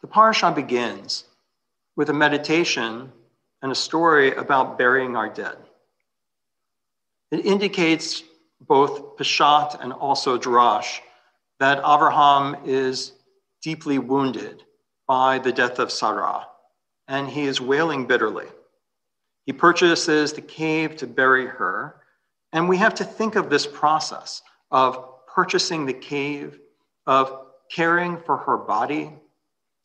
The parasha begins with a meditation and a story about burying our dead. It indicates both Peshat and also Drash that Avraham is deeply wounded by the death of Sarah, and he is wailing bitterly. He purchases the cave to bury her, and we have to think of this process of purchasing the cave, of caring for her body,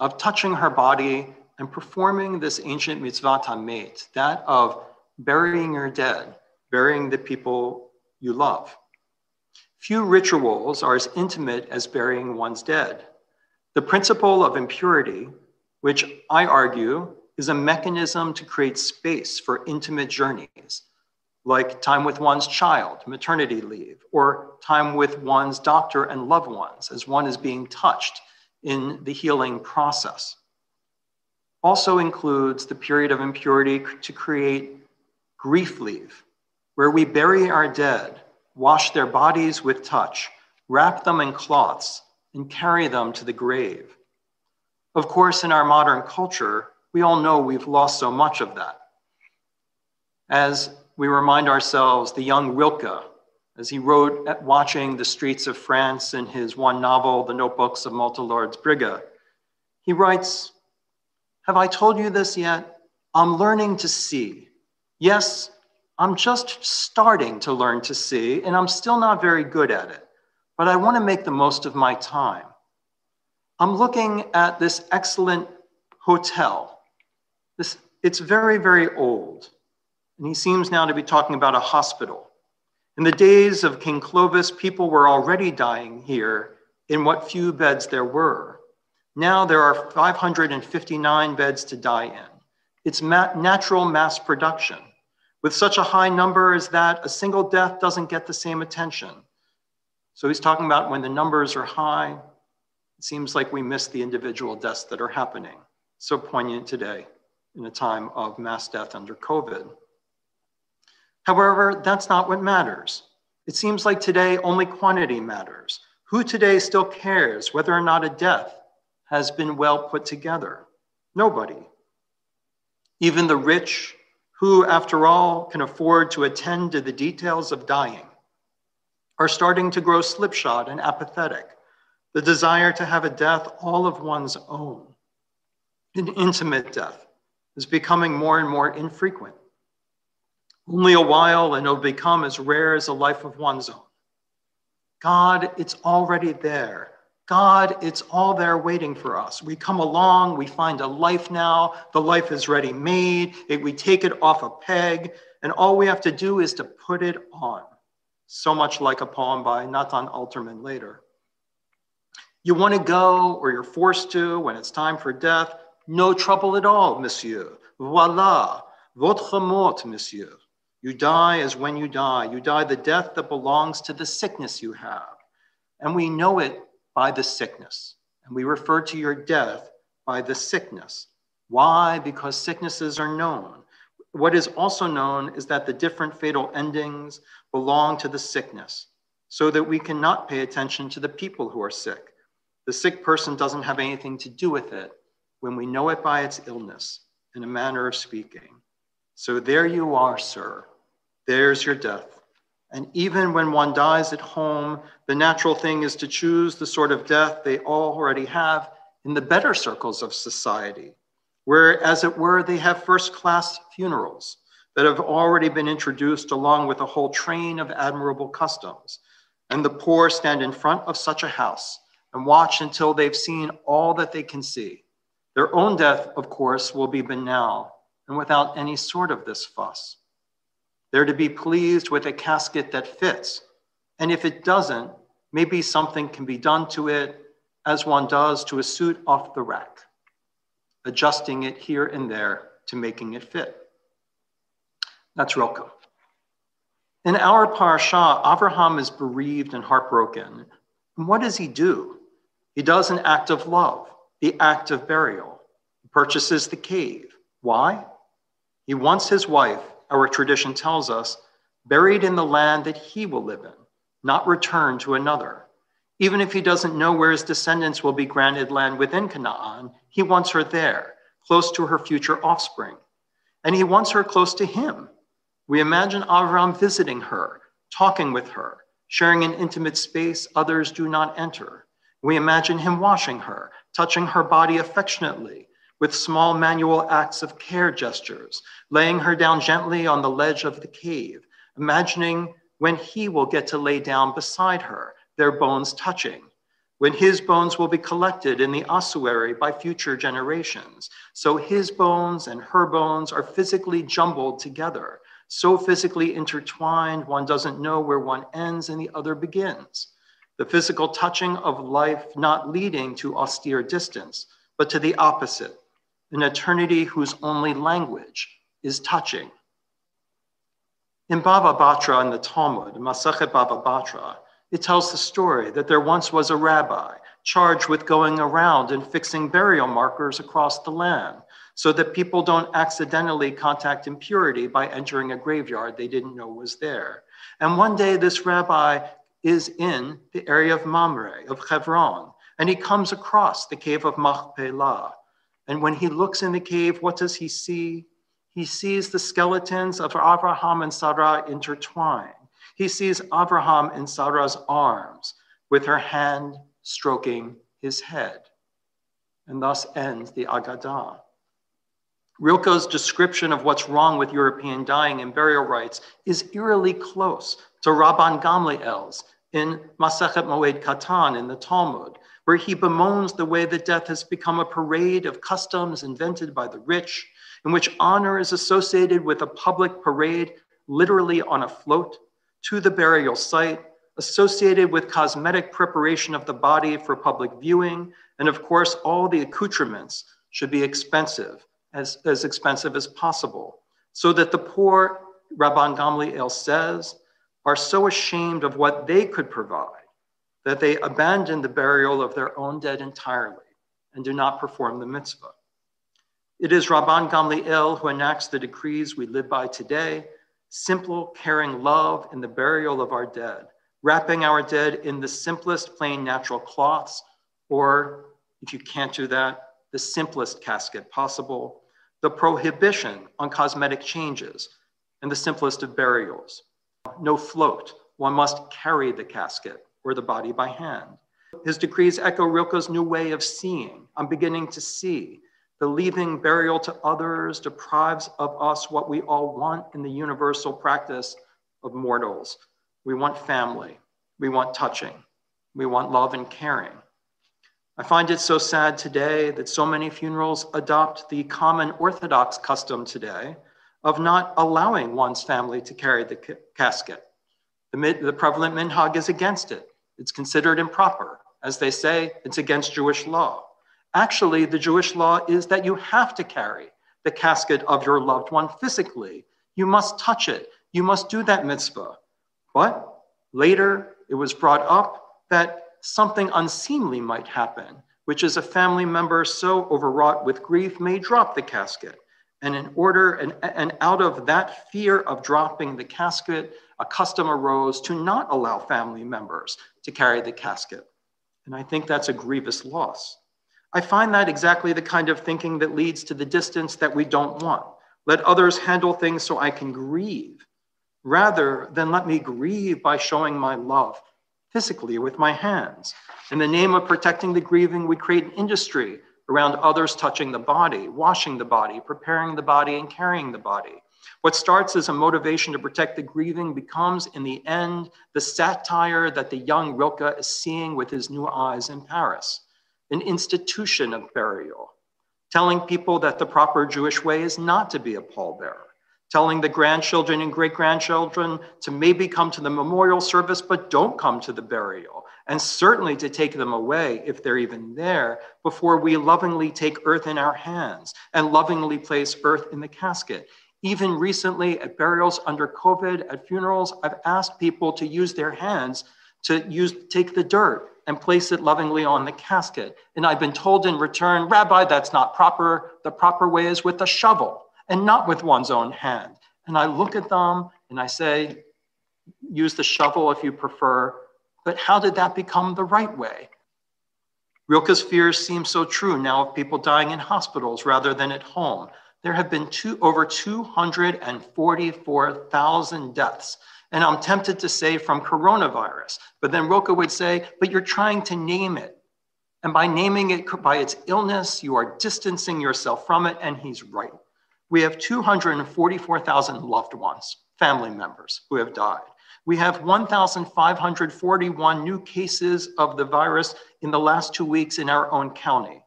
of touching her body and performing this ancient mitzvah tamet, that of burying your dead, burying the people you love. Few rituals are as intimate as burying one's dead. The principle of impurity, which I argue is a mechanism to create space for intimate journeys, like time with one's child, maternity leave, or time with one's doctor and loved ones as one is being touched in the healing process. Also includes the period of impurity to create grief leave, where we bury our dead, wash their bodies with touch, wrap them in cloths, and carry them to the grave. Of course, in our modern culture, we all know we've lost so much of that. As we remind ourselves, the young Rilke, as he wrote at watching the streets of France in his one novel, The Notebooks of Malte Laurids Brigge, he writes, Have I told you this yet? I'm learning to see. Yes, I'm just starting to learn to see, and I'm still not very good at it, but I want to make the most of my time. I'm looking at this excellent hotel. This, it's very, very old. And he seems now to be talking about a hospital. In the days of King Clovis, people were already dying here in what few beds there were. Now there are 559 beds to die in. It's ma- natural mass production. With such a high number as that, a single death doesn't get the same attention. So he's talking about when the numbers are high, it seems like we miss the individual deaths that are happening. So poignant today in a time of mass death under COVID. However, that's not what matters. It seems like today only quantity matters. Who today still cares whether or not a death has been well put together? Nobody. Even the rich who, after all, can afford to attend to the details of dying, are starting to grow slipshod and apathetic. The desire to have a death all of one's own, an intimate death, is becoming more and more infrequent. Only a while and it'll become as rare as a life of one's own. God, it's already there. God, it's all there waiting for us. We come along, we find a life now, the life is ready made, it, we take it off a peg, and all we have to do is to put it on. So much like a poem by Nathan Alterman later. You want to go, or you're forced to, when it's time for death, no trouble at all, monsieur. Voila, votre mort, monsieur. You die as when you die. You die the death that belongs to the sickness you have. And we know it by the sickness. And we refer to your death by the sickness. Why? Because sicknesses are known. What is also known is that the different fatal endings belong to the sickness, so that we cannot pay attention to the people who are sick. The sick person doesn't have anything to do with it when we know it by its illness, in a manner of speaking. So there you are, sir. There's your death. And even when one dies at home, the natural thing is to choose the sort of death they already have in the better circles of society, where, as it were, they have first class funerals that have already been introduced along with a whole train of admirable customs. And the poor stand in front of such a house and watch until they've seen all that they can see. Their own death, of course, will be banal and without any sort of this fuss. They're to be pleased with a casket that fits. And if it doesn't, maybe something can be done to it as one does to a suit off the rack, adjusting it here and there to making it fit. That's Rilke. In our parasha, Abraham is bereaved and heartbroken. And what does he do? He does an act of love, the act of burial. He purchases the cave. Why? He wants his wife our tradition tells us, buried in the land that he will live in, not return to another. Even if he doesn't know where his descendants will be granted land within Canaan, he wants her there, close to her future offspring. And he wants her close to him. We imagine Avram visiting her, talking with her, sharing an intimate space others do not enter. We imagine him washing her, touching her body affectionately, with small manual acts of care gestures, laying her down gently on the ledge of the cave, imagining when he will get to lay down beside her, their bones touching, when his bones will be collected in the ossuary by future generations. So his bones and her bones are physically jumbled together, so physically intertwined, one doesn't know where one ends and the other begins. The physical touching of life not leading to austere distance, but to the opposite, an eternity whose only language is touching. In Bava Batra in the Talmud, Masachet Bava Batra, it tells the story that there once was a rabbi charged with going around and fixing burial markers across the land so that people don't accidentally contact impurity by entering a graveyard they didn't know was there. And one day, this rabbi is in the area of Mamre, of Hebron, and he comes across the cave of Machpelah. And when he looks in the cave, what does he see? He sees the skeletons of Abraham and Sarah intertwined. He sees Abraham in Sarah's arms with her hand stroking his head. And thus ends the Agadah. Rilke's description of what's wrong with European dying and burial rites is eerily close to Rabban Gamliel's in Masechet Moed Katan in the Talmud, where he bemoans the way that death has become a parade of customs invented by the rich, in which honor is associated with a public parade, literally on a float, to the burial site, associated with cosmetic preparation of the body for public viewing, and of course, all the accoutrements should be expensive as, as expensive as possible, so that the poor, Rabban Gamliel says, are so ashamed of what they could provide that they abandon the burial of their own dead entirely and do not perform the mitzvah. It is Rabban Gamliel who enacts the decrees we live by today, simple, caring love in the burial of our dead, wrapping our dead in the simplest plain natural cloths, or if you can't do that, the simplest casket possible, the prohibition on cosmetic changes, and the simplest of burials. No float, one must carry the casket or the body by hand. His decrees echo Rilke's new way of seeing. I'm beginning to see. The leaving burial to others deprives of us what we all want in the universal practice of mortals. We want family, we want touching, we want love and caring. I find it so sad today that so many funerals adopt the common Orthodox custom today of not allowing one's family to carry the ca casket. The, the prevalent minhag is against it. It's considered improper. As they say, it's against Jewish law. Actually, the Jewish law is that you have to carry the casket of your loved one physically. You must touch it. You must do that mitzvah. But later, it was brought up that something unseemly might happen, which is a family member so overwrought with grief may drop the casket. And in order, and, and out of that fear of dropping the casket, a custom arose to not allow family members to carry the casket. And I think that's a grievous loss. I find that exactly the kind of thinking that leads to the distance that we don't want. Let others handle things so I can grieve, rather than let me grieve by showing my love physically with my hands. In the name of protecting the grieving, we create an industry around others touching the body, washing the body, preparing the body, and carrying the body. What starts as a motivation to protect the grieving becomes, in the end, the satire that the young Rilke is seeing with his new eyes in Paris, an institution of burial, telling people that the proper Jewish way is not to be a pallbearer, telling the grandchildren and great grandchildren to maybe come to the memorial service, but don't come to the burial, and certainly to take them away if they're even there before we lovingly take earth in our hands and lovingly place earth in the casket. Even recently at burials under COVID, at funerals, I've asked people to use their hands to use take the dirt and place it lovingly on the casket. And I've been told in return, Rabbi, that's not proper. The proper way is with a shovel and not with one's own hand. And I look at them and I say, use the shovel if you prefer, But how did that become the right way? Rilke's fears seem so true now of people dying in hospitals rather than at home. There have been two, over 244,000 deaths. And I'm tempted to say from coronavirus, but then Rilke would say, but you're trying to name it. And by naming it by its illness, you are distancing yourself from it, and he's right. We have 244,000 loved ones, family members who have died. We have 1,541 new cases of the virus in the last two weeks in our own county.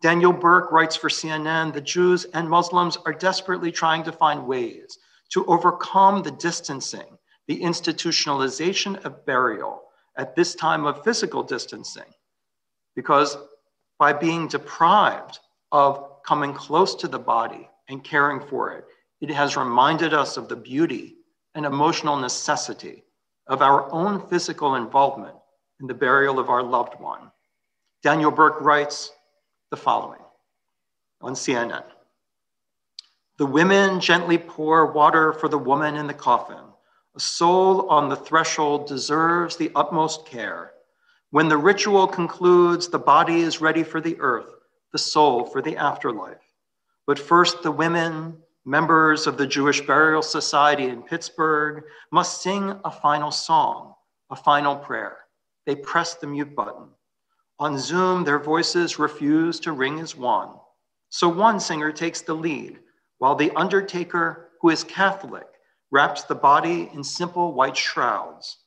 Daniel Burke writes for CNN the Jews and Muslims are desperately trying to find ways to overcome the distancing, the institutionalization of burial at this time of physical distancing. Because by being deprived of coming close to the body and caring for it, it has reminded us of the beauty and emotional necessity of our own physical involvement in the burial of our loved one. Daniel Burke writes the following on CNN The women gently pour water for the woman in the coffin. A soul on the threshold deserves the utmost care. When the ritual concludes, the body is ready for the earth, the soul for the afterlife. But first, the women members of the Jewish Burial Society in Pittsburgh must sing a final song, a final prayer. They press the mute button. On Zoom, their voices refuse to ring as one. So one singer takes the lead, while the undertaker, who is Catholic, wraps the body in simple white shrouds.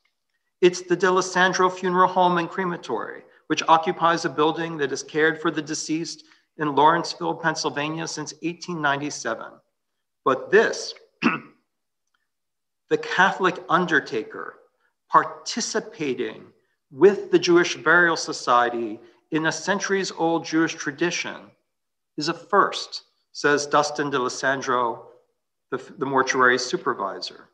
It's the D'Alessandro Funeral Home and Crematory, which occupies a building that has cared for the deceased in Lawrenceville, Pennsylvania since 1897. But this, the Catholic undertaker participating with the Jewish Burial Society in a centuries old Jewish tradition is a first, says Dustin D'Alessandro, the, the mortuary supervisor.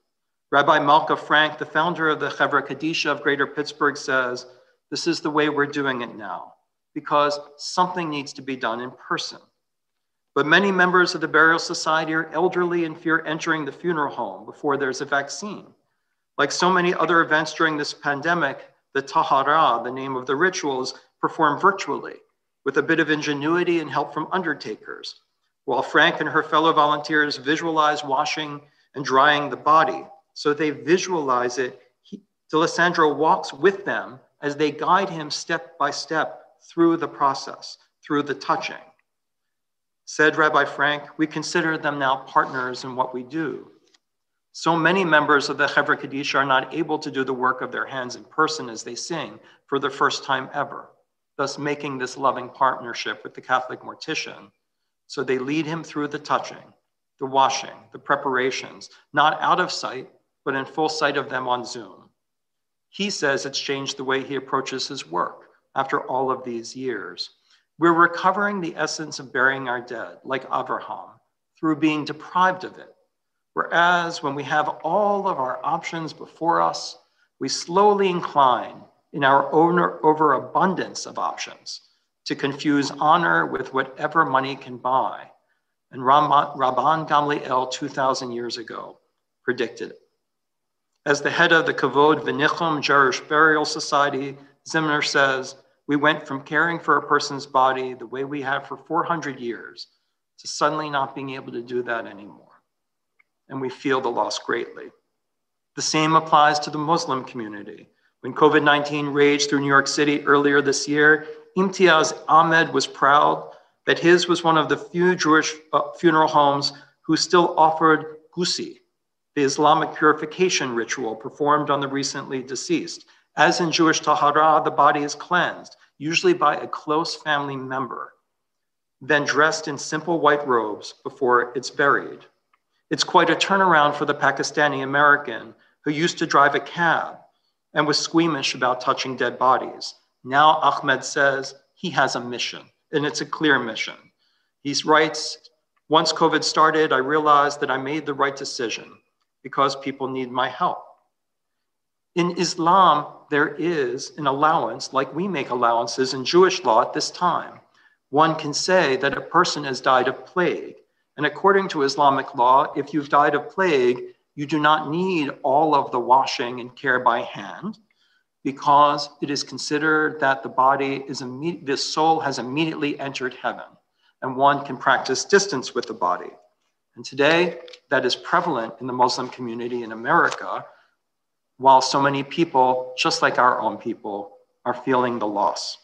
Rabbi Malka Frank, the founder of the Chevra Kadisha of Greater Pittsburgh, says, This is the way we're doing it now because something needs to be done in person. But many members of the burial society are elderly and fear entering the funeral home before there's a vaccine. Like so many other events during this pandemic, the Tahara, the name of the ritual, is performed virtually with a bit of ingenuity and help from undertakers, while Frank and her fellow volunteers visualize washing and drying the body. So they visualize it. He, walks with them as they guide him step by step through the process, through the touching. Said Rabbi Frank, we consider them now partners in what we do. So many members of the Chevra Kadisha are not able to do the work of their hands in person as they sing for the first time ever, thus making this loving partnership with the Catholic mortician. So they lead him through the touching, the washing, the preparations, not out of sight, but in full sight of them on Zoom. He says it's changed the way he approaches his work after all of these years. We're recovering the essence of burying our dead, like Abraham, through being deprived of it. Whereas when we have all of our options before us, we slowly incline in our overabundance of options to confuse honor with whatever money can buy. And Rabban Gamliel 2,000 years ago predicted it. As the head of the Kavod V'Nichum Jewish Burial Society, Zimner says, we went from caring for a person's body the way we have for 400 years to suddenly not being able to do that anymore. And we feel the loss greatly. The same applies to the Muslim community. When COVID 19 raged through New York City earlier this year, Imtiaz Ahmed was proud that his was one of the few Jewish uh, funeral homes who still offered ghusl, the Islamic purification ritual performed on the recently deceased. As in Jewish tahara, the body is cleansed, usually by a close family member, then dressed in simple white robes before it's buried. It's quite a turnaround for the Pakistani American who used to drive a cab and was squeamish about touching dead bodies. Now Ahmed says he has a mission, and it's a clear mission. He writes, once COVID started, I realized that I made the right decision because people need my help. In Islam, there is an allowance, like we make allowances in Jewish law at this time. One can say that a person has died of plague. And according to Islamic law, if you've died of plague, you do not need all of the washing and care by hand. because it is considered that the body is the soul has immediately entered heaven and one can practice distance with the body. And today, that is prevalent in the Muslim community in America, while so many people, just like our own people, are feeling the loss.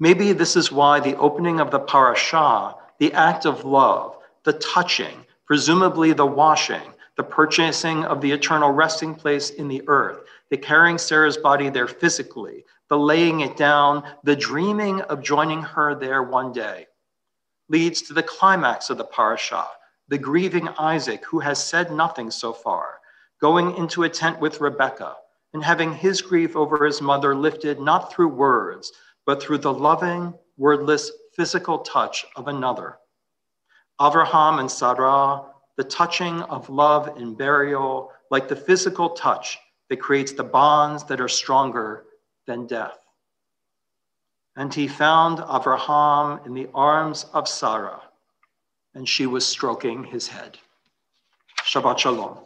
Maybe this is why the opening of the parashah, the act of love, the touching, presumably the washing, the purchasing of the eternal resting place in the earth, the carrying Sarah's body there physically, the laying it down, the dreaming of joining her there one day, leads to the climax of the parashah, the grieving Isaac, who has said nothing so far, going into a tent with Rebekah and having his grief over his mother lifted not through words, but through the loving, wordless, physical touch of another. Avraham and Sarah, the touching of love in burial, like the physical touch that creates the bonds that are stronger than death. And he found Avraham in the arms of Sarah, and she was stroking his head. Shabbat Shalom.